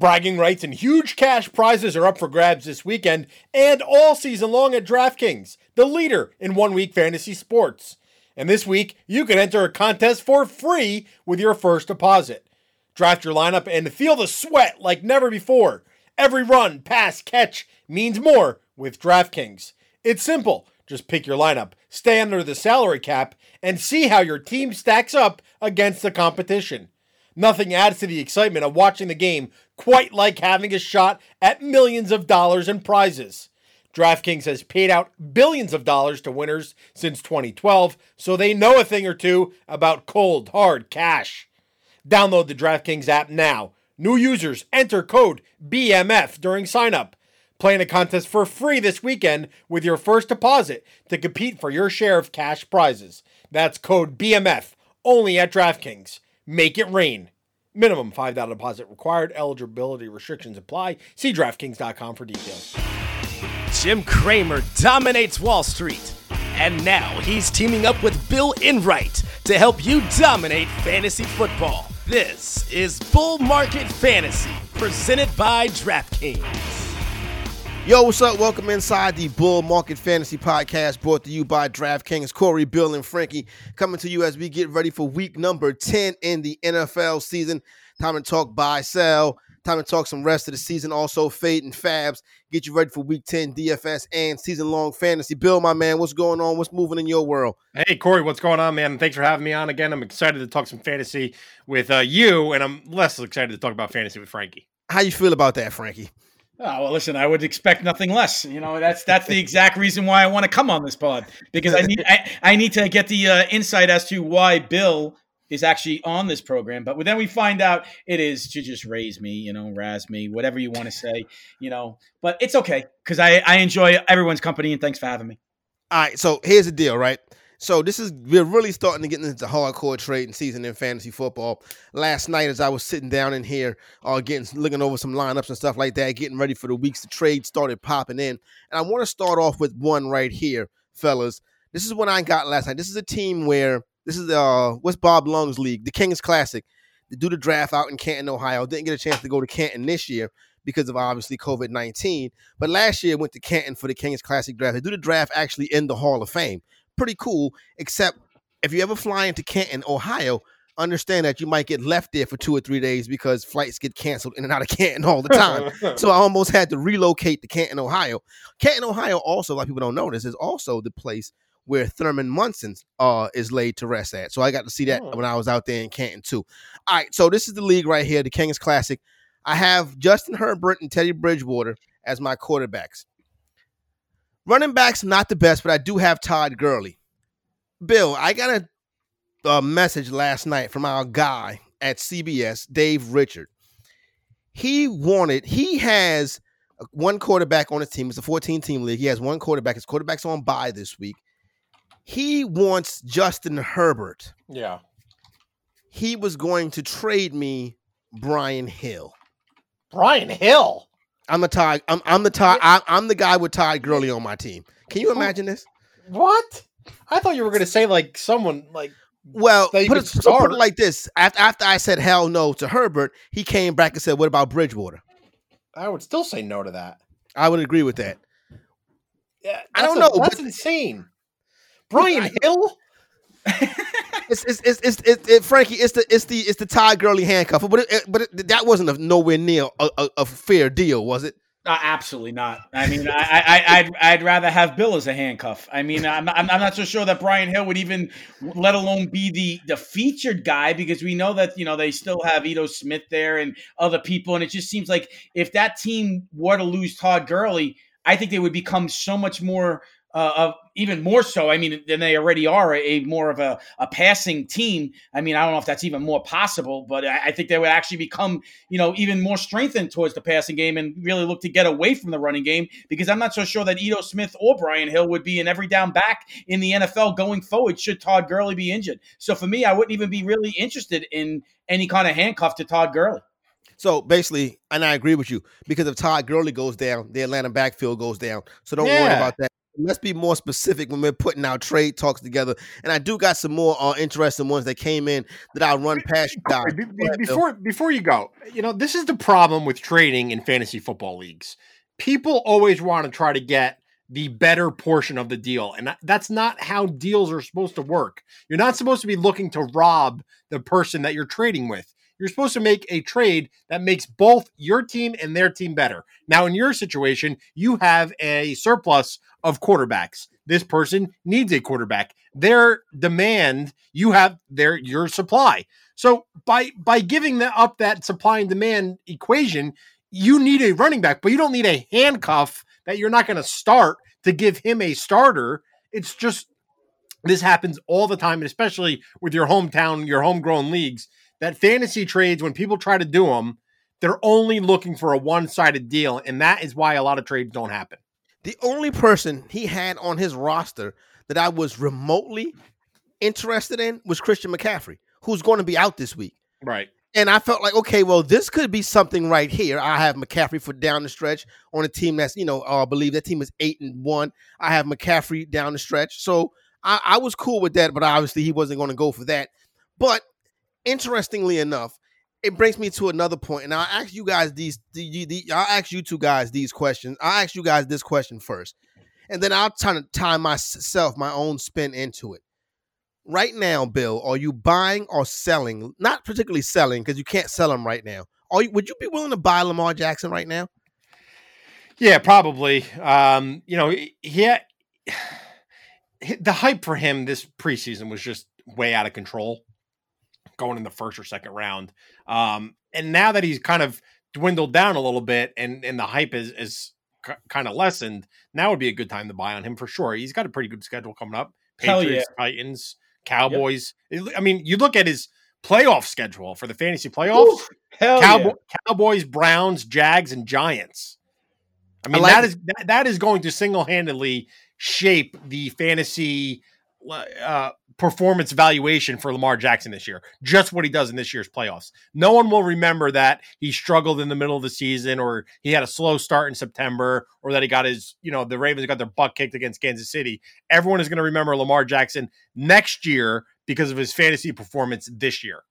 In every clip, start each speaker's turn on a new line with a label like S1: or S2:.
S1: Bragging rights and huge cash prizes are up for grabs this weekend and all season long at DraftKings, the leader in one week fantasy sports. And this week, you can enter a contest for free with your first deposit. Draft your lineup and feel the sweat like never before. Every run, pass, catch means more with DraftKings. It's simple. Just pick your lineup, stay under the salary cap, and see how your team stacks up against the competition. Nothing adds to the excitement of watching the game quite like having a shot at millions of dollars in prizes. DraftKings has paid out billions of dollars to winners since 2012, so they know a thing or two about cold, hard cash. Download the DraftKings app now. New users enter code BMF during signup. Play in a contest for free this weekend with your first deposit to compete for your share of cash prizes. That's code BMF only at DraftKings. Make it rain. Minimum $5 deposit required. Eligibility restrictions apply. See DraftKings.com for details.
S2: Jim Cramer dominates Wall Street. And now he's teaming up with Bill Enright to help you dominate fantasy football. This is Bull Market Fantasy, presented by DraftKings.
S3: Yo, what's up? Welcome inside the Bull Market Fantasy Podcast brought to you by DraftKings. Corey, Bill, and Frankie coming to you as we get ready for week number 10 in the NFL season. Time to talk buy, sell. Time to talk some rest of the season. Also, fade and fabs. Get you ready for week 10 DFS and season long fantasy. Bill, my man, what's going on? What's moving in your world?
S1: Hey, Corey, what's going on, man? Thanks for having me on again. I'm excited to talk some fantasy with uh, you, and I'm less excited to talk about fantasy with Frankie.
S3: How you feel about that, Frankie?
S4: Oh, well, listen, I would expect nothing less. You know, that's that's the exact reason why I want to come on this pod because I need I, I need to get the uh, insight as to why Bill is actually on this program. But then we find out it is to just raise me, you know, razz me, whatever you want to say, you know. But it's okay because I I enjoy everyone's company and thanks for having me.
S3: All right, so here's the deal, right? So this is we're really starting to get into hardcore trading season in fantasy football. Last night, as I was sitting down in here, uh, getting looking over some lineups and stuff like that, getting ready for the weeks, the trade started popping in, and I want to start off with one right here, fellas. This is what I got last night. This is a team where this is uh what's Bob Lung's league, the Kings Classic. They do the draft out in Canton, Ohio. Didn't get a chance to go to Canton this year because of obviously COVID 19. But last year went to Canton for the Kings Classic draft. They do the draft actually in the Hall of Fame pretty cool, except if you ever fly into Canton, Ohio, understand that you might get left there for two or three days because flights get canceled in and out of Canton all the time. so I almost had to relocate to Canton, Ohio. Canton, Ohio, also, a lot of people don't know this, is also the place where Thurman Munson uh, is laid to rest at. So I got to see that oh. when I was out there in Canton too. All right, so this is the league right here, the Kings Classic. I have Justin Herbert and Teddy Bridgewater as my quarterbacks. Running backs, not the best, but I do have Todd Gurley. Bill, I got a, a message last night from our guy at CBS, Dave Richard. He wanted, he has one quarterback on his team. It's a 14 team league. He has one quarterback. His quarterback's on bye this week. He wants Justin Herbert.
S1: Yeah.
S3: He was going to trade me Brian Hill.
S1: Brian Hill?
S3: I'm the Todd. I'm, I'm the Todd. I, am the guy with Todd Gurley on my team. Can you imagine this?
S1: What? I thought you were going to say like someone like.
S3: Well, put it, so put it like this: after, after I said hell no to Herbert, he came back and said, "What about Bridgewater?"
S1: I would still say no to that.
S3: I would agree with that.
S1: Yeah, I don't a, know. That's but, insane. Brian I, Hill.
S3: it's, it's, it's, it's, it's, it, Frankie. It's the it's the it's the Todd Gurley handcuff, but it, but it, that wasn't a, nowhere near a, a, a fair deal, was it?
S4: Uh, absolutely not. I mean, I, I, I'd, I'd rather have Bill as a handcuff. I mean, I'm, I'm, not so sure that Brian Hill would even, let alone be the the featured guy, because we know that you know they still have Ito Smith there and other people, and it just seems like if that team were to lose Todd Gurley, I think they would become so much more uh, of even more so. I mean, than they already are a, more of a, a passing team. I mean, I don't know if that's even more possible, but I, I, think they would actually become, you know, even more strengthened towards the passing game and really look to get away from the running game because I'm not so sure that Ito Smith or Brian Hill would be an every down back in the NFL going forward should Todd Gurley be injured. So for me, I wouldn't even be really interested in any kind of handcuff to Todd Gurley.
S3: So basically, and I agree with you because if Todd Gurley goes down, the Atlanta backfield goes down. So don't yeah. worry about that let's be more specific when we're putting our trade talks together. And I do got some more uh, interesting ones that came in that I'll run past you guys.
S1: Be- be- before before you go, you know this is the problem with trading in fantasy football leagues. People always want to try to get the better portion of the deal, and that's not how deals are supposed to work. You're not supposed to be looking to rob the person that you're trading with. You're supposed to make a trade that makes both your team and their team better. Now, in your situation, you have a surplus of quarterbacks. This person needs a quarterback. Their demand, you have their your supply. So by by giving up that supply and demand equation, you need a running back, but you don't need a handcuff that you're not going to start to give him a starter. It's just this happens all the time, and especially with your hometown, your homegrown leagues that fantasy trades, when people try to do them, they're only looking for a one sided deal. And that is why a lot of trades don't happen.
S3: The only person he had on his roster that I was remotely interested in was Christian McCaffrey, who's going to be out this week.
S1: Right.
S3: And I felt like, okay, well, this could be something right here. I have McCaffrey for down the stretch on a team that's, you know, uh, I believe that team is eight and one. I have McCaffrey down the stretch. So I, I was cool with that, but obviously he wasn't going to go for that. But interestingly enough, it brings me to another point. and I'll ask you guys these. The, the, I'll ask you two guys these questions. I'll ask you guys this question first, and then I'll try to tie myself my own spin into it. Right now, Bill, are you buying or selling? Not particularly selling because you can't sell them right now. Are you, would you be willing to buy Lamar Jackson right now?
S1: Yeah, probably. Um, you know, had, the hype for him this preseason was just way out of control going in the first or second round. Um, and now that he's kind of dwindled down a little bit and, and the hype is, is c- kind of lessened, now would be a good time to buy on him for sure. He's got a pretty good schedule coming up. Patriots, yeah. Titans, Cowboys. Yep. I mean, you look at his playoff schedule for the fantasy playoffs. Ooh, Cowboy, yeah. Cowboys, Browns, Jags, and Giants. I mean, I like that is that, that is going to single handedly shape the fantasy uh, performance valuation for Lamar Jackson this year. Just what he does in this year's playoffs. No one will remember that he struggled in the middle of the season or he had a slow start in September or that he got his, you know, the Ravens got their butt kicked against Kansas City. Everyone is going to remember Lamar Jackson next year because of his fantasy performance this year.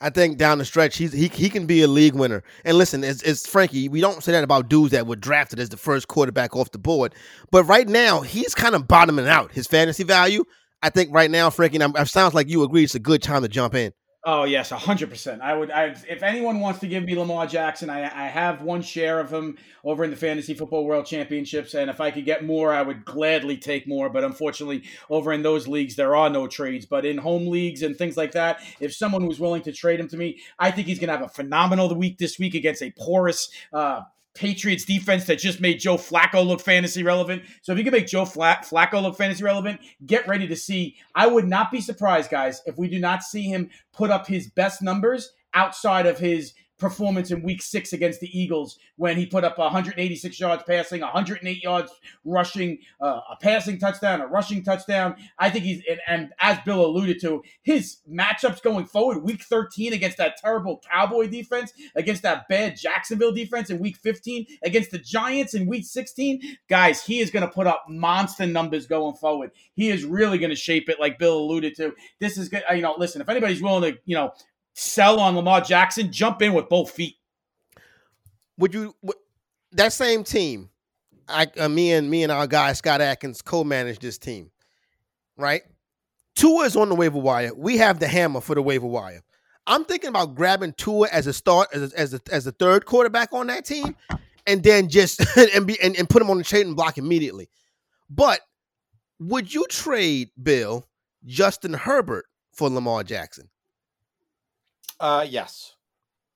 S3: I think down the stretch, he's he, he can be a league winner. And listen, it's, it's Frankie. We don't say that about dudes that were drafted as the first quarterback off the board. But right now, he's kind of bottoming out his fantasy value. I think right now, Frankie, it sounds like you agree it's a good time to jump in.
S4: Oh yes, hundred percent. I would. I, if anyone wants to give me Lamar Jackson, I, I have one share of him over in the Fantasy Football World Championships, and if I could get more, I would gladly take more. But unfortunately, over in those leagues, there are no trades. But in home leagues and things like that, if someone was willing to trade him to me, I think he's going to have a phenomenal week this week against a porous uh, Patriots defense that just made Joe Flacco look fantasy relevant. So if you can make Joe Flacco look fantasy relevant, get ready to see. I would not be surprised, guys, if we do not see him put up his best numbers outside of his performance in week six against the Eagles when he put up 186 yards passing, 108 yards rushing, uh, a passing touchdown, a rushing touchdown. I think he's, and, and, as Bill alluded to, his matchups going forward, week 13 against that terrible Cowboy defense, against that bad Jacksonville defense in week 15, against the Giants in week 16. Guys, he is going to put up monster numbers going forward. He is really going to shape it, like Bill alluded to. This is good. You know, listen, if anybody's willing to, you know, sell on Lamar Jackson, jump in with both feet.
S3: Would you that same team? I uh, me and me and our guy Scott Atkins co-manage this team, right? Tua is on the waiver wire. We have the hammer for the waiver wire. I'm thinking about grabbing Tua as a start as a, as a, as a third quarterback on that team, and then just and be and, and put him on the trading block immediately. But would you trade Bill Justin Herbert for Lamar Jackson?
S1: Uh, yes.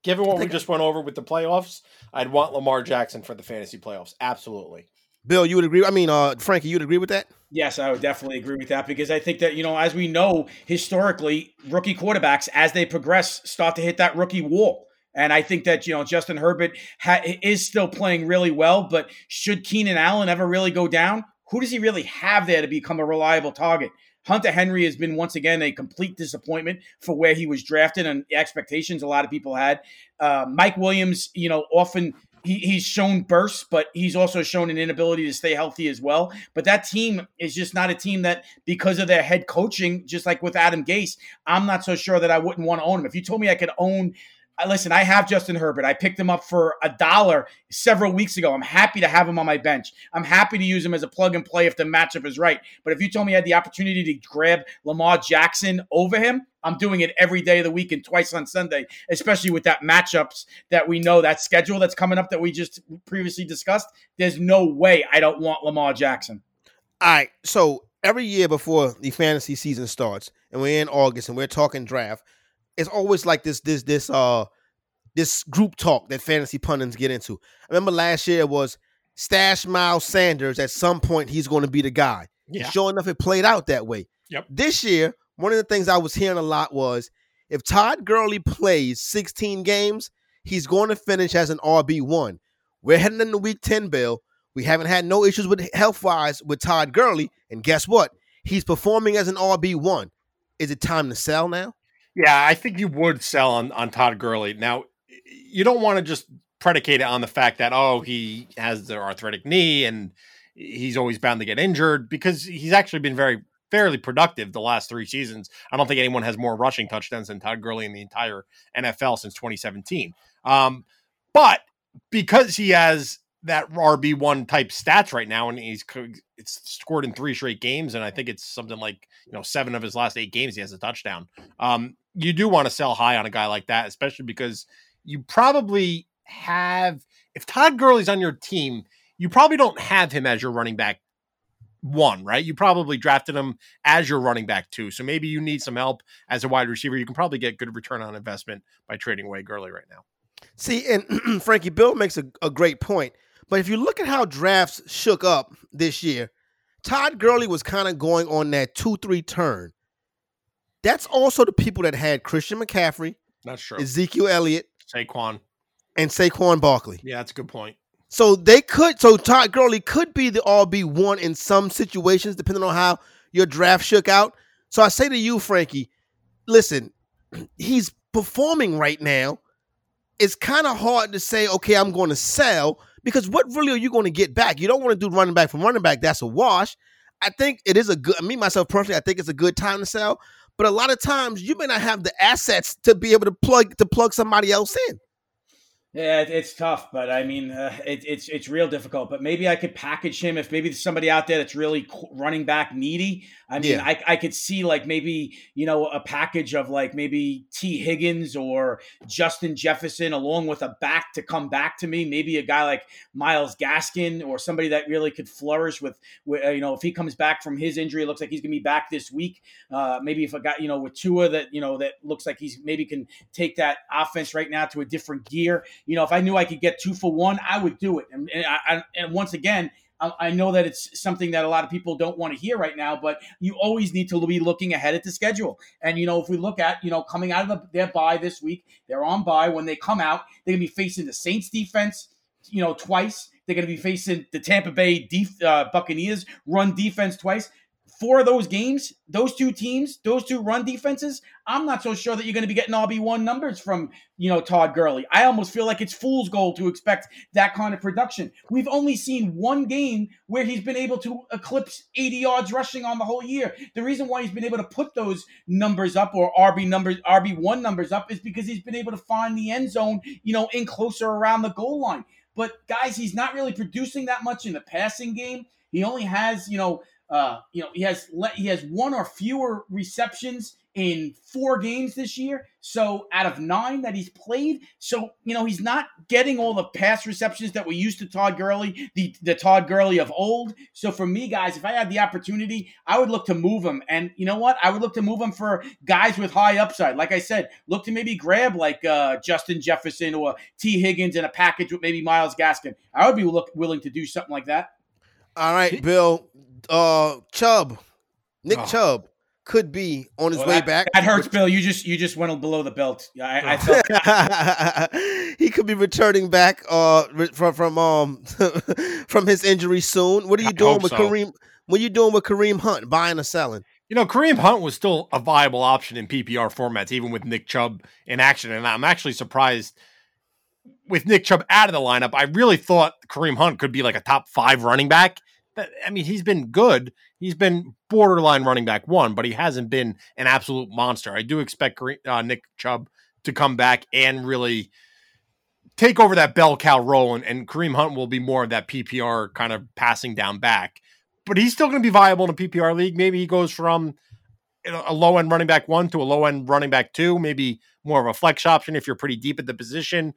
S1: Given what we just went over with the playoffs, I'd want Lamar Jackson for the fantasy playoffs. Absolutely.
S3: Bill, you would agree? I mean, uh, Frankie, you'd agree with that?
S4: Yes, I would definitely agree with that because I think that, you know, as we know, historically, rookie quarterbacks, as they progress, start to hit that rookie wall. And I think that, you know, Justin Herbert ha- is still playing really well, but should Keenan Allen ever really go down, who does he really have there to become a reliable target? Hunter Henry has been once again a complete disappointment for where he was drafted and expectations a lot of people had. Uh, Mike Williams, you know, often he, he's shown bursts, but he's also shown an inability to stay healthy as well. But that team is just not a team that, because of their head coaching, just like with Adam Gase, I'm not so sure that I wouldn't want to own him. If you told me I could own listen, I have Justin Herbert. I picked him up for a dollar several weeks ago. I'm happy to have him on my bench. I'm happy to use him as a plug and play if the matchup is right. But if you told me I had the opportunity to grab Lamar Jackson over him, I'm doing it every day of the week and twice on Sunday, especially with that matchups that we know that schedule that's coming up that we just previously discussed. There's no way I don't want Lamar Jackson.
S3: All right. So every year before the fantasy season starts, and we're in August and we're talking draft, it's always like this this this uh this group talk that fantasy pundits get into. I remember last year was stash Miles Sanders. At some point, he's going to be the guy. Yeah. Sure enough, it played out that way.
S1: Yep.
S3: This year, one of the things I was hearing a lot was if Todd Gurley plays 16 games, he's going to finish as an RB1. We're heading into week 10, Bill. We haven't had no issues with health wise with Todd Gurley. And guess what? He's performing as an RB1. Is it time to sell now?
S1: Yeah, I think you would sell on, on Todd Gurley. Now, you don't want to just predicate it on the fact that oh he has the arthritic knee and he's always bound to get injured because he's actually been very fairly productive the last three seasons. I don't think anyone has more rushing touchdowns than Todd Gurley in the entire NFL since 2017. Um, but because he has that RB one type stats right now, and he's it's scored in three straight games, and I think it's something like you know seven of his last eight games he has a touchdown. Um, you do want to sell high on a guy like that, especially because you probably have if Todd Gurley's on your team, you probably don't have him as your running back one, right? You probably drafted him as your running back two. So maybe you need some help as a wide receiver. You can probably get good return on investment by trading away Gurley right now.
S3: See, and Frankie Bill makes a, a great point. But if you look at how drafts shook up this year, Todd Gurley was kind of going on that 2 3 turn. That's also the people that had Christian McCaffrey,
S1: that's true.
S3: Ezekiel Elliott,
S1: Saquon.
S3: And Saquon Barkley.
S1: Yeah, that's a good point.
S3: So they could, so Todd Gurley could be the RB one in some situations, depending on how your draft shook out. So I say to you, Frankie, listen, he's performing right now. It's kind of hard to say, okay, I'm going to sell because what really are you going to get back? You don't want to do running back from running back. That's a wash. I think it is a good, me, myself personally, I think it's a good time to sell. But a lot of times you may not have the assets to be able to plug to plug somebody else in.
S4: Yeah, it's tough, but I mean, uh, it, it's it's real difficult. But maybe I could package him if maybe there's somebody out there that's really running back needy. I mean, yeah. I, I could see like maybe you know a package of like maybe Tee Higgins or Justin Jefferson along with a back to come back to me. Maybe a guy like Myles Gaskin or somebody that really could flourish with, with uh, you know if he comes back from his injury, it looks like he's gonna be back this week. Uh, maybe if a guy you know with Tua that you know that looks like he's maybe can take that offense right now to a different gear you know, if I knew I could get two for one, I would do it. And, and, I, and once again, I, know that it's something that a lot of people don't want to hear right now, but you always need to be looking ahead at the schedule. And you know, if we look at you know coming out of the, their bye this week, they're on bye. When they come out, they're gonna be facing the Saints defense, you know, twice. They're going to be facing the Tampa Bay def, uh, Buccaneers run defense twice four of those games, those two teams, those two run defenses, I'm not so sure that you're going to be getting RB1 numbers from, you know, Todd Gurley. I almost feel like it's fool's gold to expect that kind of production. We've only seen one game where he's been able to eclipse 80 yards rushing on the whole year. The reason why he's been able to put those numbers up or RB numbers, RB1 numbers up is because he's been able to find the end zone, you know, in closer around the goal line. But guys, he's not really producing that much in the passing game. He only has, you know, uh, you know, he has let he has one or fewer receptions in four games this year. So out of nine that he's played, so you know he's not getting all the pass receptions that we used to Todd Gurley, the the Todd Gurley of old. So for me, guys, if I had the opportunity, I would look to move him. And you know what? I would look to move him for guys with high upside. Like I said, look to maybe grab like uh, Justin Jefferson or Tee Higgins in a package with maybe Myles Gaskin. I would be look, willing to do something like that.
S3: All right, Bill uh Chubb, Nick oh. Chubb could be on his well, way
S4: that,
S3: back.
S4: That hurts, Bill. You just you just went below the belt. I, I felt
S3: he could be returning back uh from from um from his injury soon. What are you I doing with so. Kareem? What are you doing with Kareem Hunt? Buying or selling?
S1: You know, Kareem Hunt was still a viable option in PPR formats, even with Nick Chubb in action. And I'm actually surprised with Nick Chubb out of the lineup, I really thought Kareem Hunt could be like a top five running back. I mean, he's been good. He's been borderline running back one, but he hasn't been an absolute monster. I do expect uh, Nick Chubb to come back and really take over that bell cow role, and, and Kareem Hunt will be more of that PPR kind of passing down back. But he's still going to be viable in a PPR league. Maybe he goes from a low end running back one to a low end running back two, maybe more of a flex option if you're pretty deep at the position.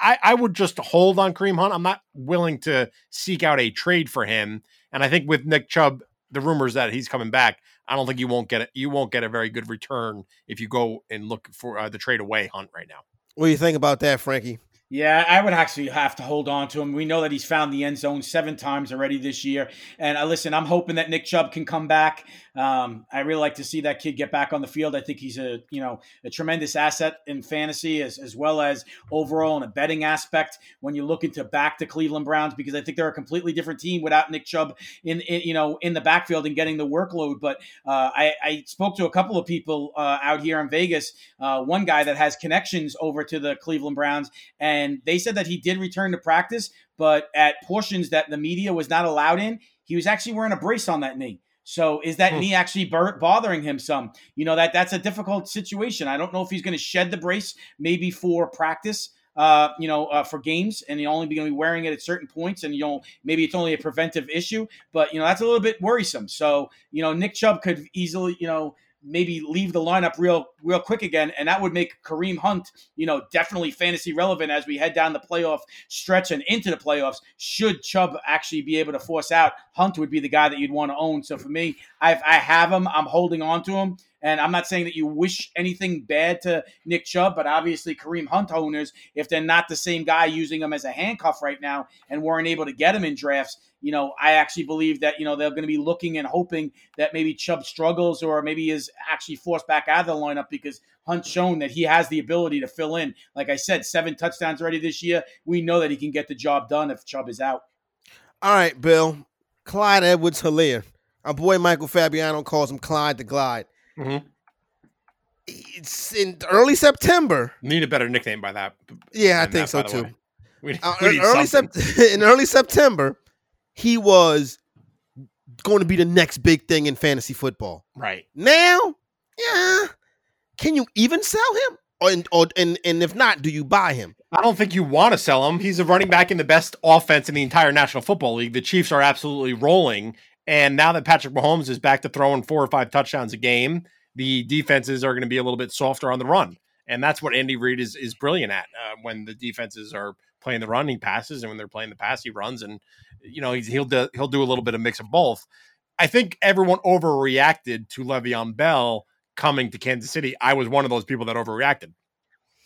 S1: I, I would just hold on Kareem Hunt. I'm not willing to seek out a trade for him. And I think with Nick Chubb, the rumors that he's coming back, I don't think you won't get it. You won't get a very good return if you go and look for uh, the trade away Hunt right now.
S3: What do you think about that, Frankie?
S4: Yeah, I would actually have to hold on to him. We know that he's found the end zone seven times already this year. And uh, listen, I'm hoping that Nick Chubb can come back. Um, I really like to see that kid get back on the field. I think he's a you know a tremendous asset in fantasy as, as well as overall in a betting aspect when you look into back to Cleveland Browns because I think they're a completely different team without Nick Chubb in, in you know in the backfield and getting the workload. But uh, I, I, spoke to a couple of people uh, out here in Vegas. Uh, one guy that has connections over to the Cleveland Browns, and they said that he did return to practice, but at portions that the media was not allowed in, he was actually wearing a brace on that knee. So is that hmm. knee actually bothering him some? You know that that's a difficult situation. I don't know if he's going to shed the brace maybe for practice. Uh, you know, uh, for games, and he'll only be going to be wearing it at certain points, and you know, maybe it's only a preventive issue, but you know, that's a little bit worrisome. So, you know, Nick Chubb could easily, you know, maybe leave the lineup real real quick again, and that would make Kareem Hunt, you know, definitely fantasy relevant as we head down the playoff stretch and into the playoffs. Should Chubb actually be able to force out, Hunt would be the guy that you'd want to own. So for me, I've, I have him. I'm holding on to him. And I'm not saying that you wish anything bad to Nick Chubb, but obviously Kareem Hunt owners, if they're not the same guy using him as a handcuff right now and weren't able to get him in drafts, you know, I actually believe that, you know, they're going to be looking and hoping that maybe Chubb struggles or maybe is actually forced back out of the lineup because Hunt's shown that he has the ability to fill in. Like I said, seven touchdowns already this year. We know that he can get the job done if Chubb is out.
S3: All right, Bill. Clyde Edwards Helaire. Our boy Michael Fabiano calls him Clyde the Glide. Mm-hmm. It's in early September.
S1: Need a better nickname by that.
S3: Yeah, I think that, so too. We, uh, we early in early September, he was going to be the next big thing in fantasy football.
S1: Right
S3: now, yeah. Can you even sell him? Or, or and and if not, do you buy him?
S1: I don't think you want to sell him. He's a running back in the best offense in the entire National Football League. The Chiefs are absolutely rolling, and now that Patrick Mahomes is back to throwing four or five touchdowns a game, the defenses are going to be a little bit softer on the run. And that's what Andy Reid is is brilliant at uh, when the defenses are playing the run, he passes and when they're playing the pass he runs and you know he'll do, he'll do a little bit of mix of both. I think everyone overreacted to Le'Veon Bell coming to Kansas City. I was one of those people that overreacted.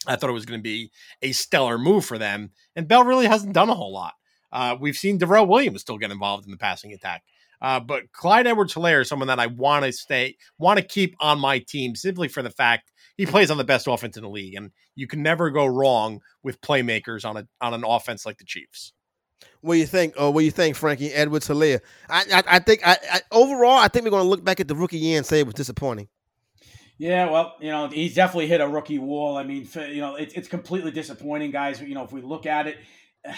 S1: I thought it was going to be a stellar move for them, and Bell really hasn't done a whole lot. Uh, we've seen Darrel Williams still get involved in the passing attack. Uh, but Clyde Edwards Helaire is someone that I want to stay, want to keep on my team simply for the fact he plays on the best offense in the league, and you can never go wrong with playmakers on a on an offense like the Chiefs.
S3: What do you think? Oh, what do you think, Frankie Edwards Helaire? I, I, I think I, I, overall, I think we're going to look back at the rookie year and say it was disappointing.
S4: Yeah, well, you know, he's definitely hit a rookie wall. I mean, you know, it's it's completely disappointing, guys. You know, if we look at it,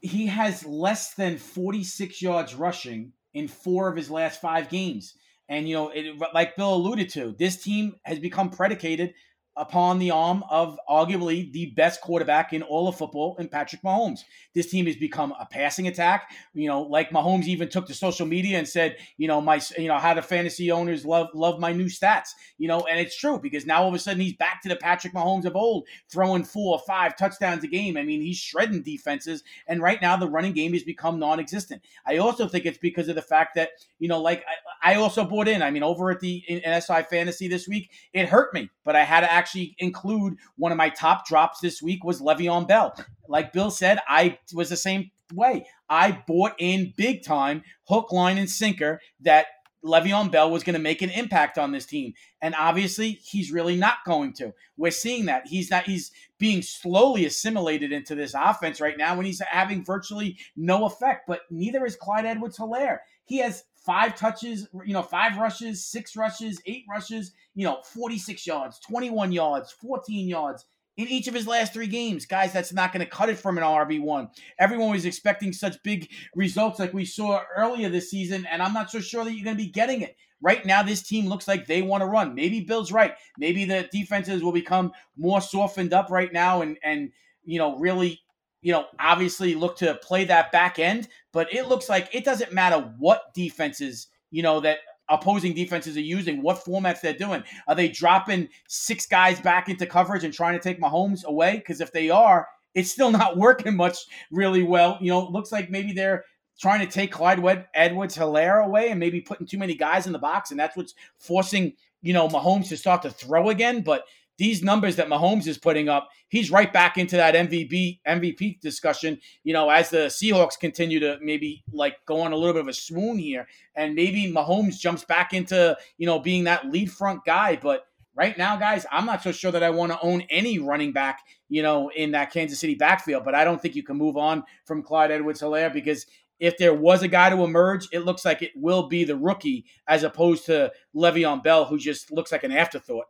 S4: he has less than 46 yards rushing in four of his last five games. And, you know, it, like Bill alluded to, this team has become predicated upon the arm of arguably the best quarterback in all of football in Patrick Mahomes. This team has become a passing attack. You know, like Mahomes even took to social media and said, you know, my you know, how the fantasy owners love love my new stats. You know, and it's true because now all of a sudden he's back to the Patrick Mahomes of old, throwing four or five touchdowns a game. I mean, he's shredding defenses, and right now the running game has become non-existent. I also think it's because of the fact that, you know, like I, I also bought in. I mean, over at the NSI Fantasy this week, it hurt me, but I had to actually include one of my top drops this week was Le'Veon Bell. Like Bill said, I was the same way. I bought in big time, hook, line, and sinker that Le'Veon Bell was going to make an impact on this team. And obviously, he's really not going to. We're seeing that. He's not, he's being slowly assimilated into this offense right now when he's having virtually no effect. But neither is Clyde Edwards-Helaire. He has five touches, you know, five rushes, six rushes, eight rushes, you know, 46 yards, 21 yards, 14 yards in each of his last three games. Guys, that's not going to cut it from an RB1. Everyone was expecting such big results like we saw earlier this season, and I'm not so sure that you're going to be getting it. Right now, this team looks like they want to run. Maybe Bill's right. Maybe the defenses will become more softened up right now and, and you know, really, you know, obviously look to play that back end. But it looks like it doesn't matter what defenses, you know, that opposing defenses are using, what formats they're doing. Are they dropping six guys back into coverage and trying to take Mahomes away? Because if they are, it's still not working much really well. You know, looks like maybe they're trying to take Clyde Edwards Helaire away and maybe putting too many guys in the box. And that's what's forcing, you know, Mahomes to start to throw again. But these numbers that Mahomes is putting up, he's right back into that MVP MVP discussion. You know, as the Seahawks continue to maybe like go on a little bit of a swoon here, and maybe Mahomes jumps back into you know being that lead front guy. But right now, guys, I'm not so sure that I want to own any running back, you know, in that Kansas City backfield. But I don't think you can move on from Clyde Edwards-Helaire because if there was a guy to emerge, it looks like it will be the rookie as opposed to Le'Veon Bell, who just looks like an afterthought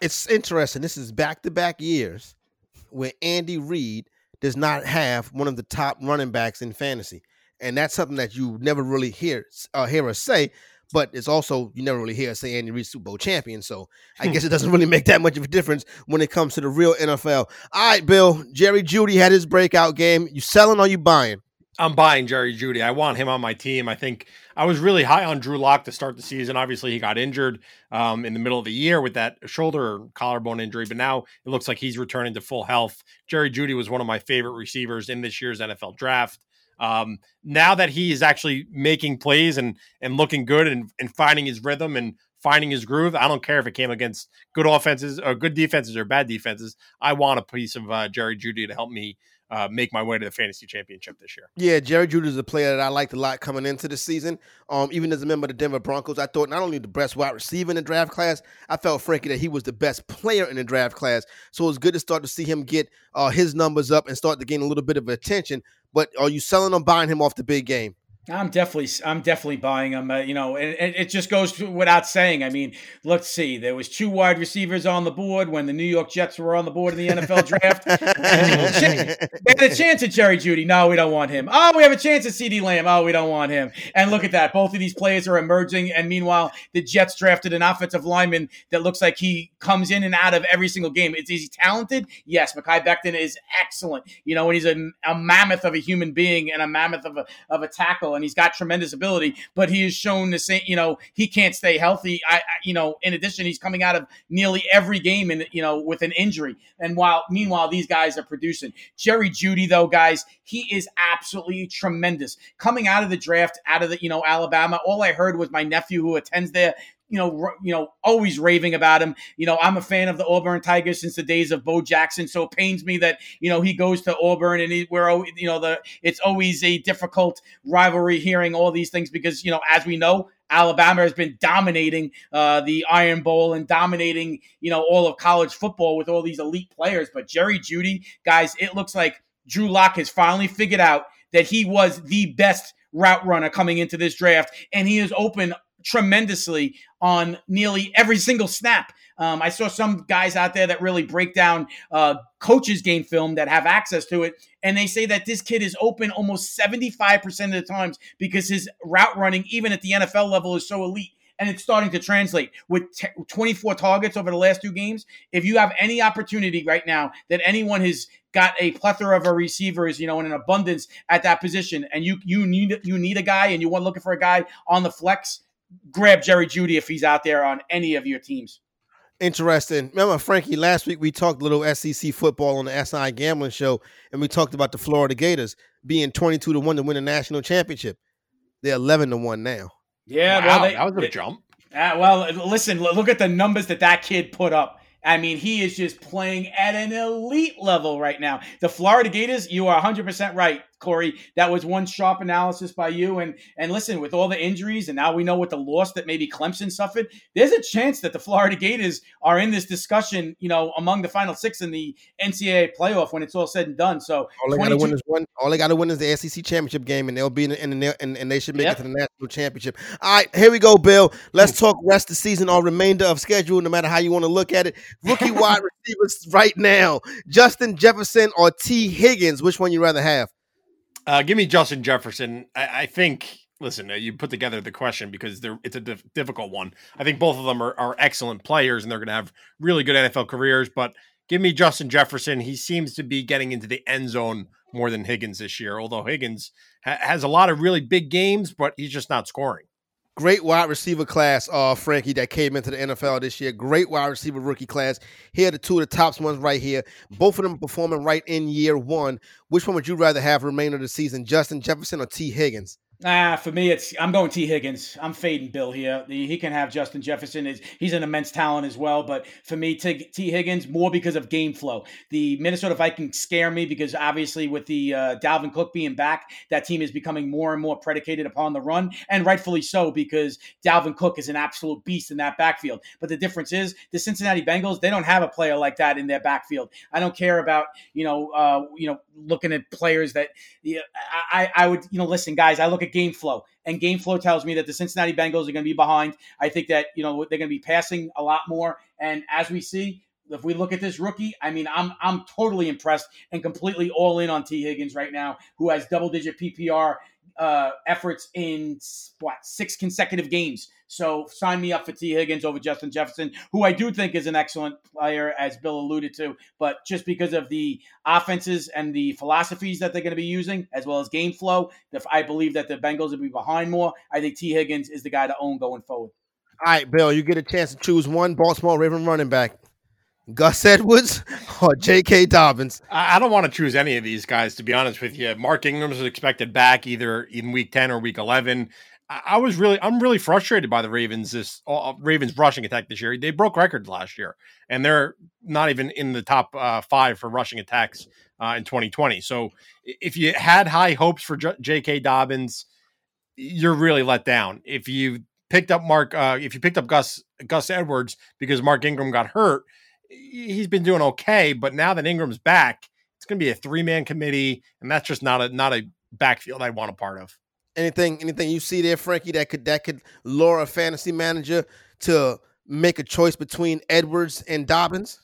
S3: it's interesting. This is back to back years where Andy Reid does not have one of the top running backs in fantasy, and that's something that you never really hear uh, hear us say. But it's also you never really hear us say Andy Reid Super Bowl champion. So I guess it doesn't really make that much of a difference when it comes to the real NFL. All right, Bill. Jerry Jeudy had his breakout game. You selling or you buying?
S1: I'm buying Jerry Jeudy. I want him on my team. I think I was really high on Drew Lock to start the season. Obviously, he got injured um, in the middle of the year with that shoulder collarbone injury, but now it looks like he's returning to full health. Jerry Jeudy was one of my favorite receivers in this year's NFL draft. Um, now that he is actually making plays and and looking good and, and finding his rhythm and finding his groove, I don't care if it came against good offenses or good defenses or bad defenses. I want a piece of uh, Jerry Jeudy to help me uh, make my way to the fantasy championship this year.
S3: Yeah, Jerry Jeudy is a player that I liked a lot coming into the season. Um, even as a member of the Denver Broncos, I thought not only the best wide receiver in the draft class, I felt frankly that he was the best player in the draft class. So it was good to start to see him get uh, his numbers up and start to gain a little bit of attention. But are you selling or buying him off the big game?
S4: I'm definitely, I'm definitely buying them. Uh, you know, and, and, it just goes without saying. I mean, let's see. There was two wide receivers on the board when the New York Jets were on the board in the NFL draft. they had a chance at Jerry Jeudy. No, we don't want him. Oh, we have a chance at CeeDee Lamb. Oh, we don't want him. And look at that. Both of these players are emerging. And meanwhile, the Jets drafted an offensive lineman that looks like he comes in and out of every single game. Is, is he talented? Yes. Mekhi Becton is excellent. You know, and he's a, a mammoth of a human being and a mammoth of a, of a tackle and he's got tremendous ability, but he has shown the same, you know, he can't stay healthy. I, I, you know, in addition, he's coming out of nearly every game and you know, with an injury. And while, meanwhile, these guys are producing. Jerry Jeudy, though, guys, he is absolutely tremendous. Coming out of the draft, out of the, you know, Alabama, all I heard was my nephew who attends there you know, you know, always raving about him. You know, I'm a fan of the Auburn Tigers since the days of Bo Jackson, so it pains me that you know he goes to Auburn and he, we're you know the it's always a difficult rivalry hearing all these things because you know as we know Alabama has been dominating uh, the Iron Bowl and dominating you know all of college football with all these elite players. But Jerry Jeudy, guys, it looks like Drew Lock has finally figured out that he was the best route runner coming into this draft, and he is open tremendously on nearly every single snap. Um, I saw some guys out there that really break down uh, coaches' game film that have access to it, and they say that this kid is open almost 75% of the times because his route running, even at the NFL level, is so elite. And it's starting to translate with t- 24 targets over the last two games. If you have any opportunity right now that anyone has got a plethora of receivers, you know, in an abundance at that position, and you you need you need a guy, and you want looking for a guy on the flex, grab Jerry Jeudy if he's out there on any of your teams.
S3: Interesting. Remember, Frankie, last week we talked a little SEC football on the SI Gambling Show, and we talked about the Florida Gators being 22 to 1 to win the national championship. They're 11 to 1 now.
S4: Yeah,
S1: wow,
S4: well, they,
S1: that was a jump.
S4: Uh, well, listen, look at the numbers that that kid put up. I mean, he is just playing at an elite level right now. The Florida Gators, you are 100% right. Corey. That was one sharp analysis by you. And and listen, with all the injuries, and now we know what the loss that maybe Clemson suffered, there's a chance that the Florida Gators are in this discussion, you know, among the final six in the NCAA playoff when it's all said and done. So
S3: all they got to win is one. All they got to win is the SEC championship game, and they'll be in, in, in and, and they should make yep. it to the national championship. All right, here we go, Bill. Let's hmm. talk rest of the season or remainder of schedule, no matter how you want to look at it. Rookie wide receivers right now: Justin Jefferson or Tee Higgins. Which one you rather have?
S1: Uh, give me Justin Jefferson. I, I think. Listen, uh, you put together the question because it's a dif- difficult one. I think both of them are, are excellent players and they're going to have really good NFL careers. But give me Justin Jefferson. He seems to be getting into the end zone more than Higgins this year. Although Higgins ha- has a lot of really big games, but he's just not scoring.
S3: Great wide receiver class, uh, Frankie, that came into the NFL this year. Great wide receiver rookie class. Here are the two of the top ones right here. Both of them performing right in year one. Which one would you rather have remainder of the season, Justin Jefferson or Tee Higgins?
S4: Ah, for me, it's I'm going Tee Higgins. I'm fading Bill here. He can have Justin Jefferson. Is he's an immense talent as well, but for me, T, Tee Higgins more because of game flow. The Minnesota Vikings scare me because obviously with the uh, Dalvin Cook being back, that team is becoming more and more predicated upon the run, and rightfully so because Dalvin Cook is an absolute beast in that backfield. But the difference is the Cincinnati Bengals they don't have a player like that in their backfield. I don't care about you know uh, you know looking at players that you know, I I would you know listen guys I look at at game flow, and game flow tells me that the Cincinnati Bengals are going to be behind. I think that you know they're going to be passing a lot more, and as we see, if we look at this rookie, I mean, I'm I'm totally impressed and completely all in on Tee Higgins right now, who has double digit PPR uh, efforts in what six consecutive games. So sign me up for Tee Higgins over Justin Jefferson, who I do think is an excellent player, as Bill alluded to. But just because of the offenses and the philosophies that they're going to be using, as well as game flow, I believe that the Bengals will be behind more, I think Tee Higgins is the guy to own going forward.
S3: All right, Bill, you get a chance to choose one Baltimore Raven running back. Gus Edwards or J.K. Dobbins?
S1: I don't want to choose any of these guys, to be honest with you. Mark Ingram is expected back either in week 10 or week 11. I was really, I'm really frustrated by the Ravens this uh, Ravens rushing attack this year. They broke records last year, and they're not even in the top uh, five for rushing attacks uh, in 2020. So, if you had high hopes for J.K. Dobbins, you're really let down. If you picked up Mark, uh, if you picked up Gus Gus Edwards because Mark Ingram got hurt, he's been doing okay. But now that Ingram's back, it's going to be a three man committee, and that's just not a not a backfield I want a part of.
S3: Anything anything you see there, Frankie, that could that could lure a fantasy manager to make a choice between Edwards and Dobbins?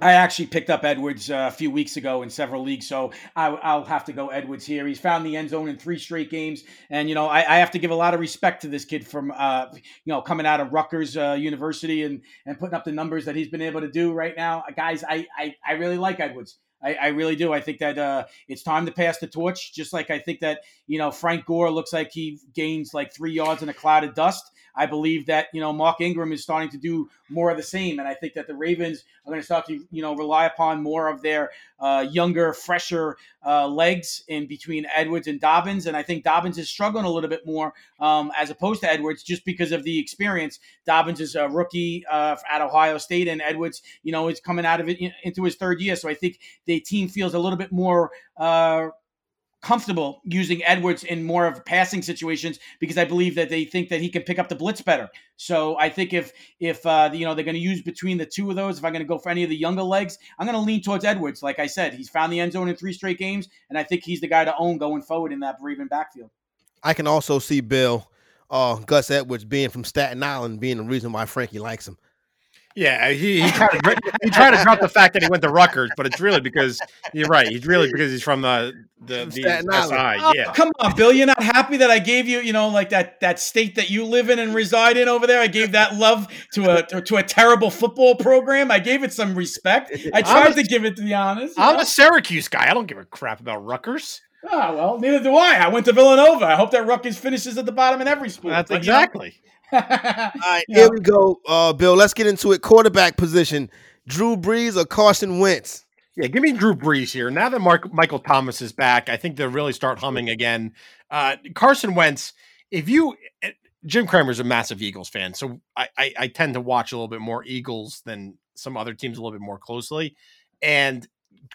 S4: I actually picked up Edwards uh, a few weeks ago in several leagues, so I, will have to go Edwards here. He's found the end zone in three straight games, and you know I, I have to give a lot of respect to this kid from uh, you know coming out of Rutgers uh, University and and putting up the numbers that he's been able to do right now. Guys, I I, I really like Edwards. I, I really do. I think that uh, it's time to pass the torch. Just like I think that you know Frank Gore looks like he gains like three yards in a cloud of dust. I believe that you know Mark Ingram is starting to do more of the same, and I think that the Ravens are going to start to you know rely upon more of their uh, younger, fresher uh, legs in between Edwards and Dobbins. And I think Dobbins is struggling a little bit more um, as opposed to Edwards, just because of the experience. Dobbins is a rookie uh, at Ohio State, and Edwards, you know, is coming out of it into his third year. So I think the team feels a little bit more uh, comfortable using Edwards in more of passing situations because I believe that they think that he can pick up the blitz better. So I think if if uh, you know they're going to use between the two of those, if I'm going to go for any of the younger legs, I'm going to lean towards Edwards. Like I said, he's found the end zone in three straight games, and I think he's the guy to own going forward in that Raven backfield.
S3: I can also see Bill uh, Gus Edwards being from Staten Island being the reason why Frankie likes him.
S1: Yeah, he he tried, to, he tried to drop the fact that he went to Rutgers, but it's really because you're right. He's really because he's from the the, the SI.
S4: Oh, yeah, come on, Bill. You're not happy that I gave you, you know, like that that state that you live in and reside in over there. I gave that love to a to a terrible football program. I gave it some respect. I tried a, to give it to be honest.
S1: I'm know? a Syracuse guy. I don't give a crap about Rutgers.
S4: Ah, well, neither do I. I went to Villanova. I hope that Rutgers finishes at the bottom in every sport.
S1: That's but, exactly. You know,
S3: all right, here we go, uh, Bill. Let's get into it. Quarterback position: Drew Brees or Carson Wentz.
S1: Yeah, give me Drew Brees here. Now that Mark Michael Thomas is back, I think they'll really start humming again. Uh, Carson Wentz. If you eh, Jim Cramer's a massive Eagles fan, so I, I, I tend to watch a little bit more Eagles than some other teams a little bit more closely. And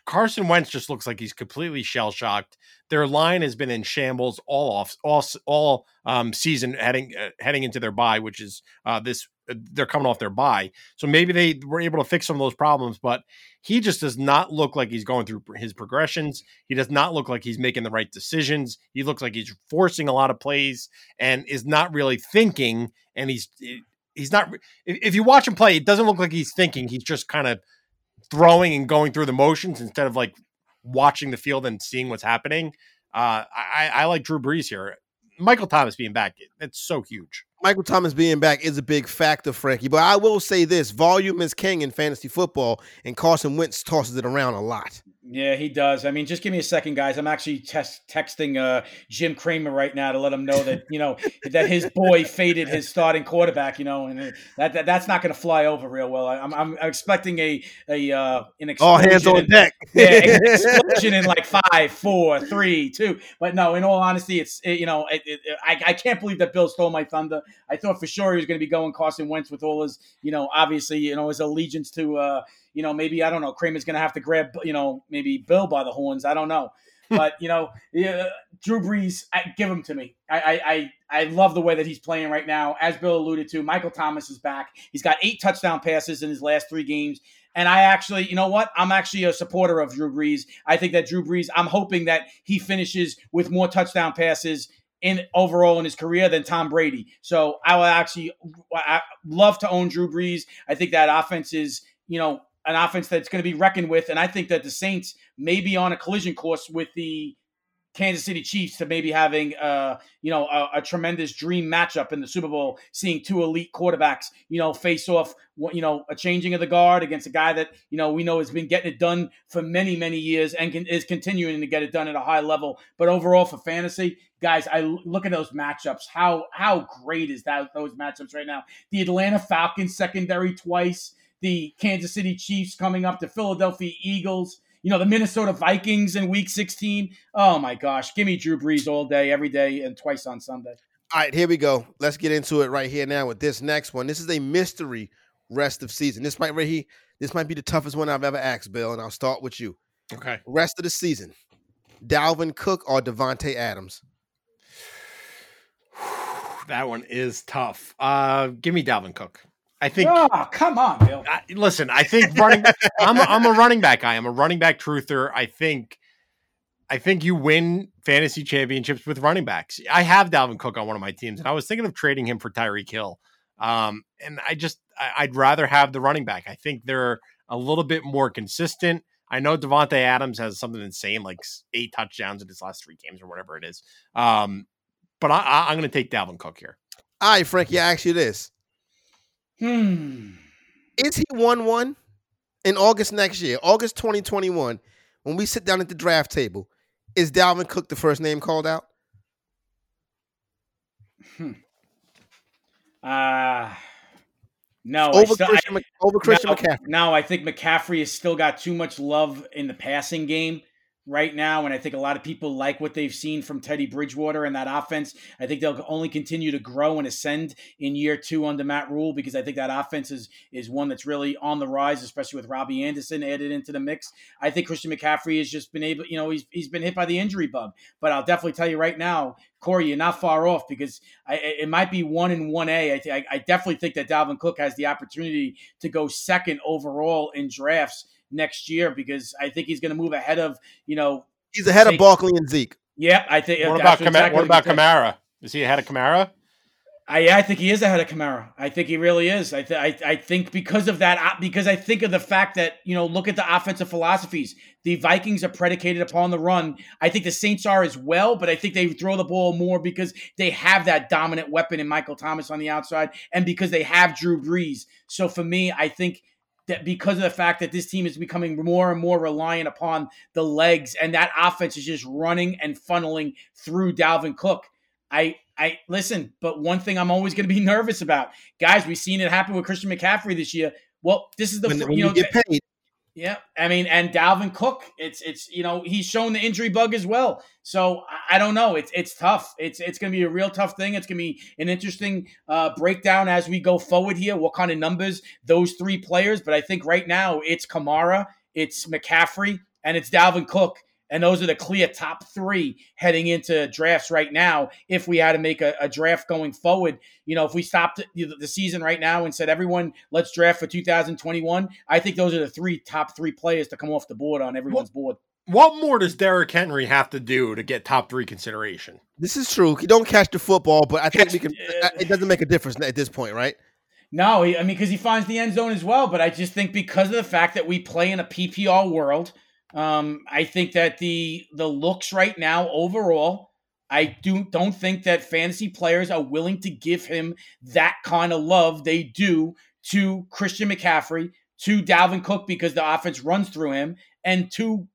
S1: Carson Wentz just looks like he's completely shell shocked. Their line has been in shambles all off all all um, season heading uh, heading into their bye, which is uh, this uh, they're coming off their bye. So maybe they were able to fix some of those problems, but he just does not look like he's going through his progressions. He does not look like he's making the right decisions. He looks like he's forcing a lot of plays and is not really thinking. And he's he's not. If you watch him play, it doesn't look like he's thinking. He's just kind of throwing and going through the motions instead of like watching the field and seeing what's happening. Uh, I, I like Drew Brees here. Michael Thomas being back, it's so huge.
S3: Michael Thomas being back is a big factor, Frankie. But I will say this: volume is king in fantasy football, and Carson Wentz tosses it around a lot.
S4: Yeah, he does. I mean, just give me a second, guys. I'm actually test- texting uh, Jim Cramer right now to let him know that you know that his boy faded his starting quarterback. You know, and that, that that's not going to fly over real well. I'm, I'm expecting a a uh, an
S3: explosion. All hands on deck.
S4: yeah, explosion in like five, four, three, two. But no, in all honesty, it's it, you know it, it, I I can't believe that Bill stole my thunder. I thought for sure he was going to be going Carson Wentz with all his you know obviously you know his allegiance to. Uh, you know, maybe I don't know. Cramer's going to have to grab, you know, maybe Bill by the horns. I don't know, but you know, yeah, Drew Brees, I, give him to me. I, I I love the way that he's playing right now. As Bill alluded to, Michael Thomas is back. He's got eight touchdown passes in his last three games. And I actually, you know what? I'm actually a supporter of Drew Brees. I think that Drew Brees, I'm hoping that he finishes with more touchdown passes in overall in his career than Tom Brady. So I would actually I love to own Drew Brees. I think that offense is, you know, an offense that's going to be reckoned with. And I think that the Saints may be on a collision course with the Kansas City Chiefs to maybe having uh you know a, a, tremendous dream matchup in the Super Bowl, seeing two elite quarterbacks you know face off you know a changing of the guard against a guy that you know we know has been getting it done for many many years and can, is continuing to get it done at a high level. But overall for fantasy, guys, I look at those matchups. How how great is that those matchups right now? The Atlanta Falcons secondary twice the Kansas City Chiefs coming up, the Philadelphia Eagles, you know, the Minnesota Vikings in week 16. Oh my gosh, give me Drew Brees all day, every day, and twice on Sunday.
S3: All right, here we go. Let's get into it right here now with this next one. This is a mystery rest of season. This might right here, this might be the toughest one I've ever asked, Bill, and I'll start with you.
S1: Okay.
S3: Rest of the season. Dalvin Cook or Davante Adams?
S1: that one is tough. Uh give me Dalvin Cook. I think.
S4: Oh, come on, Bill.
S1: I, listen, I think running. I'm a, I'm a running back guy. I'm a running back truther. I think. I think you win fantasy championships with running backs. I have Dalvin Cook on one of my teams, and I was thinking of trading him for Tyreek Hill. Um, and I just I, would rather have the running back. I think they're a little bit more consistent. I know Davante Adams has something insane, like eight touchdowns in his last three games or whatever it is. Um, but I, am going to take Dalvin Cook here.
S3: All right, Frankie, I ask you this:
S4: Hmm.
S3: Is he 1 1 in August next year, August 2021, when we sit down at the draft table? Is Dalvin Cook the first name called out?
S4: Hmm. Uh, no.
S3: Over still, Christian, I, over Christian
S4: no,
S3: McCaffrey.
S4: No, I think McCaffrey has still got too much love in the passing game right now, and I think a lot of people like what they've seen from Teddy Bridgewater and that offense. I think they'll only continue to grow and ascend in year two under Matt Rhule because I think that offense is is one that's really on the rise, especially with Robbie Anderson added into the mix. I think Christian McCaffrey has just been able, you know, he's he's been hit by the injury bug. But I'll definitely tell you right now, Corey, you're not far off because I, it might be one in one A. I, definitely think that Dalvin Cook has the opportunity to go second overall in drafts next year because I think he's going to move ahead of you know.
S3: He's ahead of Barkley and Zeke.
S4: Yeah, I think.
S1: What about exactly what about Kamara? Is he ahead of Kamara?
S4: I, I think he is ahead of Kamara. I think he really is. I, th- I I think because of that, uh, because I think of the fact that you know, look at the offensive philosophies. The Vikings are predicated upon the run. I think the Saints are as well, but I think they throw the ball more because they have that dominant weapon in Michael Thomas on the outside, and because they have Drew Brees. So for me, I think that because of the fact that this team is becoming more and more reliant upon the legs and that offense is just running and funneling through Dalvin Cook. I I listen, but one thing I'm always going to be nervous about, guys. We've seen it happen with Christian McCaffrey this year. Well, this is the
S3: when,
S4: when
S3: you know you get paid.
S4: Yeah, I mean, and Dalvin Cook, it's it's you know he's shown the injury bug as well. So I, don't know. It's it's tough. It's it's going to be a real tough thing. It's going to be an interesting uh, breakdown as we go forward here. What kind of numbers those three players? But I think right now it's Kamara, it's McCaffrey, and it's Dalvin Cook. And those are the clear top three heading into drafts right now. If we had to make a, a draft going forward, you know, if we stopped the, the season right now and said, everyone, let's draft for 2021, I think those are the three top three players to come off the board on everyone's board.
S1: What more does Derrick Henry have to do to get top three consideration?
S3: This is true. He don't catch the football, but I think we can. It doesn't make a difference at this point, right?
S4: No, I mean because he finds the end zone as well. But I just think because of the fact that we play in a PPR world, um, I think that the the looks right now overall, I do don't think that fantasy players are willing to give him that kind of love they do to Christian McCaffrey, to Dalvin Cook because the offense runs through him, and to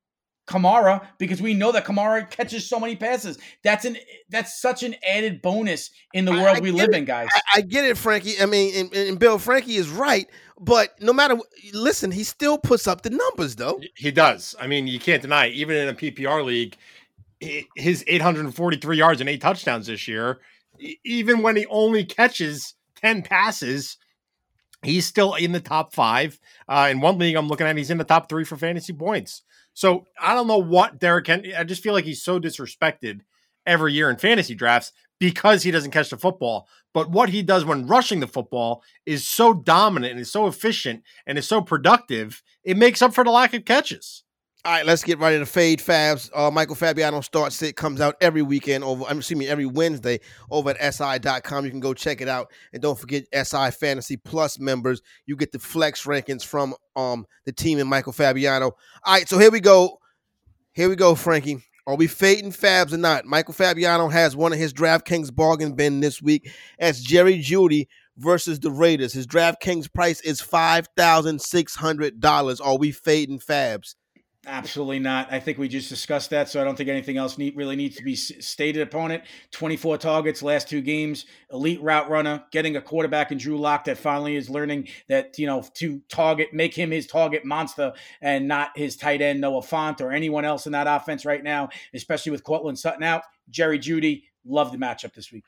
S4: Kamara because we know that Kamara catches so many passes. That's an that's such an added bonus in the world I, I we live
S3: it.
S4: in, guys.
S3: I, I, get it, Frankie. I mean, and, and, Bill Frankie is right, but no matter listen, he still puts up the numbers though.
S1: He does. I mean, you can't deny even in a PPR league, his 843 yards and eight touchdowns this year, even when he only catches 10 passes, he's still in the top five. Uh, in one league I'm looking at, he's in the top three for fantasy points. So I don't know what Derrick Henry. I just feel like he's so disrespected every year in fantasy drafts because he doesn't catch the football. But what he does when rushing the football is so dominant and is so efficient and is so productive, it makes up for the lack of catches.
S3: All right, let's get right into fade fabs. Uh, Michael Fabiano starts it comes out every weekend over. I'm me, every Wednesday over at si.com. You can go check it out, and don't forget SI Fantasy Plus members. You get the flex rankings from um the team and Michael Fabiano. All right, so here we go. Here we go, Frankie. Are we fading Fabs or not? Michael Fabiano has one of his DraftKings bargain bin this week. As Jerry Jeudy versus the Raiders. His DraftKings price is five thousand six hundred dollars. Are we fading Fabs?
S4: Absolutely not. I think we just discussed that, so I don't think anything else need, really needs to be stated upon it. 24 targets, last two games, elite route runner, getting a quarterback in Drew Lock that finally is learning that, you know, to target, make him his target monster and not his tight end Noah Fant or anyone else in that offense right now, especially with Courtland Sutton out. Jerry Jeudy, love the matchup this week.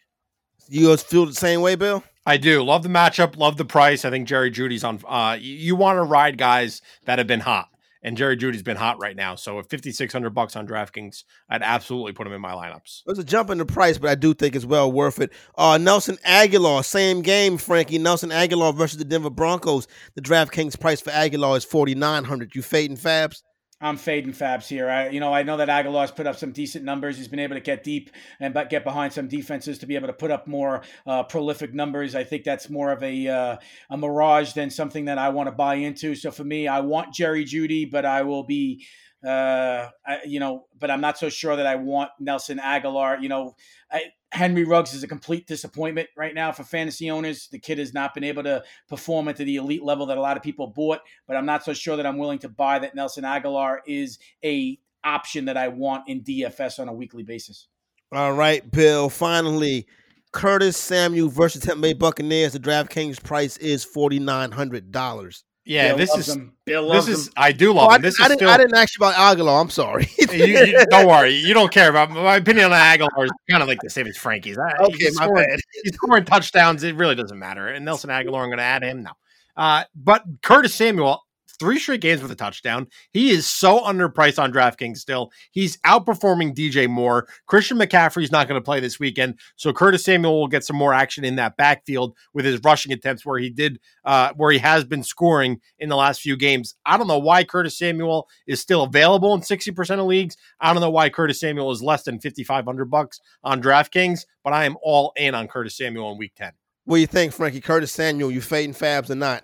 S3: You guys feel the same way, Bill?
S1: I do. Love the matchup, love the price. I think Jerry Jeudy's on uh you, you want to ride guys that have been hot and Jerry Jeudy's been hot right now. So at 5600 bucks on DraftKings, I'd absolutely put him in my lineups.
S3: There's a jump in the price, but I do think it's well worth it. Uh, Nelson Agholor, same game, Frankie. Nelson Agholor versus the Denver Broncos. The DraftKings price for Agholor is 4900 You fading Fabs?
S4: I'm fading Fabs here. I, you know, I know that Agholor's put up some decent numbers. He's been able to get deep and get behind some defenses to be able to put up more uh, prolific numbers. I think that's more of a uh, a mirage than something that I want to buy into. So for me, I want Jerry Jeudy, but I will be uh, I, you know, but I'm not so sure that I want Nelson Agholor. You know, I, Henry Ruggs is a complete disappointment right now for fantasy owners. The kid has not been able to perform at the elite level that a lot of people bought, but I'm not so sure that I'm willing to buy that Nelson Agholor is a option that I want in DFS on a weekly basis.
S3: All right, Bill. Finally, Curtis Samuel versus Tampa Bay Buccaneers. The DraftKings price is forty nine hundred dollars.
S1: Yeah, Bill this is him. Bill this is I do love oh, him. This
S3: I,
S1: is
S3: didn't,
S1: still,
S3: I didn't ask you about Agholor. I'm sorry.
S1: you, you, don't worry. You don't care about my opinion on Agholor. Is kind of like the same as Frankie's.
S3: Okay, he's my
S1: scoring,
S3: bad.
S1: He's scoring touchdowns. It really doesn't matter. And Nelson Agholor, I'm going to add him now. Uh, but Curtis Samuel, three straight games with a touchdown. He is so underpriced on DraftKings still. He's outperforming DJ Moore. Christian McCaffrey's not going to play this weekend, so Curtis Samuel will get some more action in that backfield with his rushing attempts where he did uh, where he has been scoring in the last few games. I don't know why Curtis Samuel is still available in 60% of leagues. I don't know why Curtis Samuel is less than 5500 bucks on DraftKings, but I am all in on Curtis Samuel in week 10.
S3: What do you think, Frankie? Curtis Samuel, you fading Fabs or not?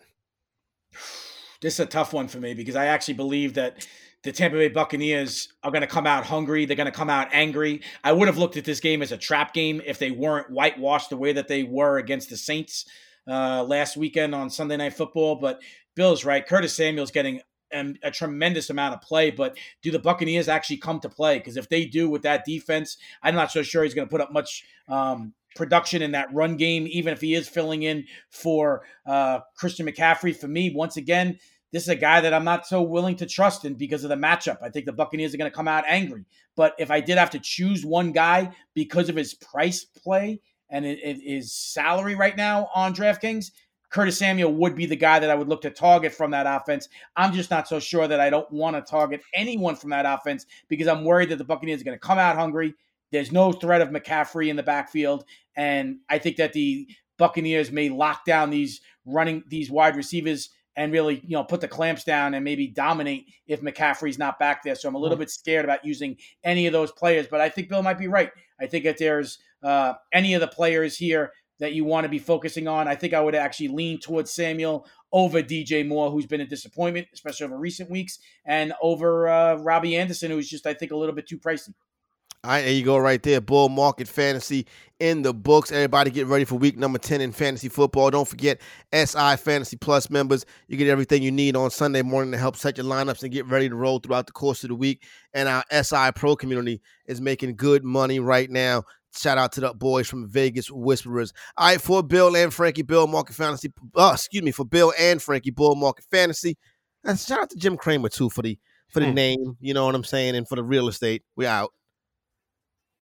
S4: This is a tough one for me because I actually believe that the Tampa Bay Buccaneers are going to come out hungry. They're going to come out angry. I would have looked at this game as a trap game if they weren't whitewashed the way that they were against the Saints uh, last weekend on Sunday Night Football. But Bill's right. Curtis Samuel's getting a, a tremendous amount of play, but do the Buccaneers actually come to play? Because if they do with that defense, I'm not so sure he's going to put up much um, production in that run game, even if he is filling in for uh, Christian McCaffrey. For me, once again, this is a guy that I'm not so willing to trust in because of the matchup. I think the Buccaneers are going to come out angry. But if I did have to choose one guy because of his price play and his salary right now on DraftKings, Curtis Samuel would be the guy that I would look to target from that offense. I'm just not so sure that I don't want to target anyone from that offense because I'm worried that the Buccaneers are going to come out hungry. There's no threat of McCaffrey in the backfield, and I think that the Buccaneers may lock down these running these wide receivers and really, you know, put the clamps down and maybe dominate if McCaffrey's not back there. So I'm a little bit scared about using any of those players. But I think Bill might be right. I think if there's uh, any of the players here that you want to be focusing on, I think I would actually lean towards Samuel over DJ Moore, who's been a disappointment, especially over recent weeks, and over uh, Robbie Anderson, who's just, I think, a little bit too pricey.
S3: All right, there you go, right there. Bull Market Fantasy in the books. Everybody get ready for week number 10 in fantasy football. Don't forget SI Fantasy Plus members. You get everything you need on Sunday morning to help set your lineups and get ready to roll throughout the course of the week. And our SI Pro community is making good money right now. Shout out to the boys from Vegas Whisperers. All right, for Bill and Frankie, Bill Market Fantasy. Uh, excuse me, for Bill and Frankie, Bull Market Fantasy. And shout out to Jim Cramer too for the for the mm. name. You know what I'm saying, and for the real estate. We out.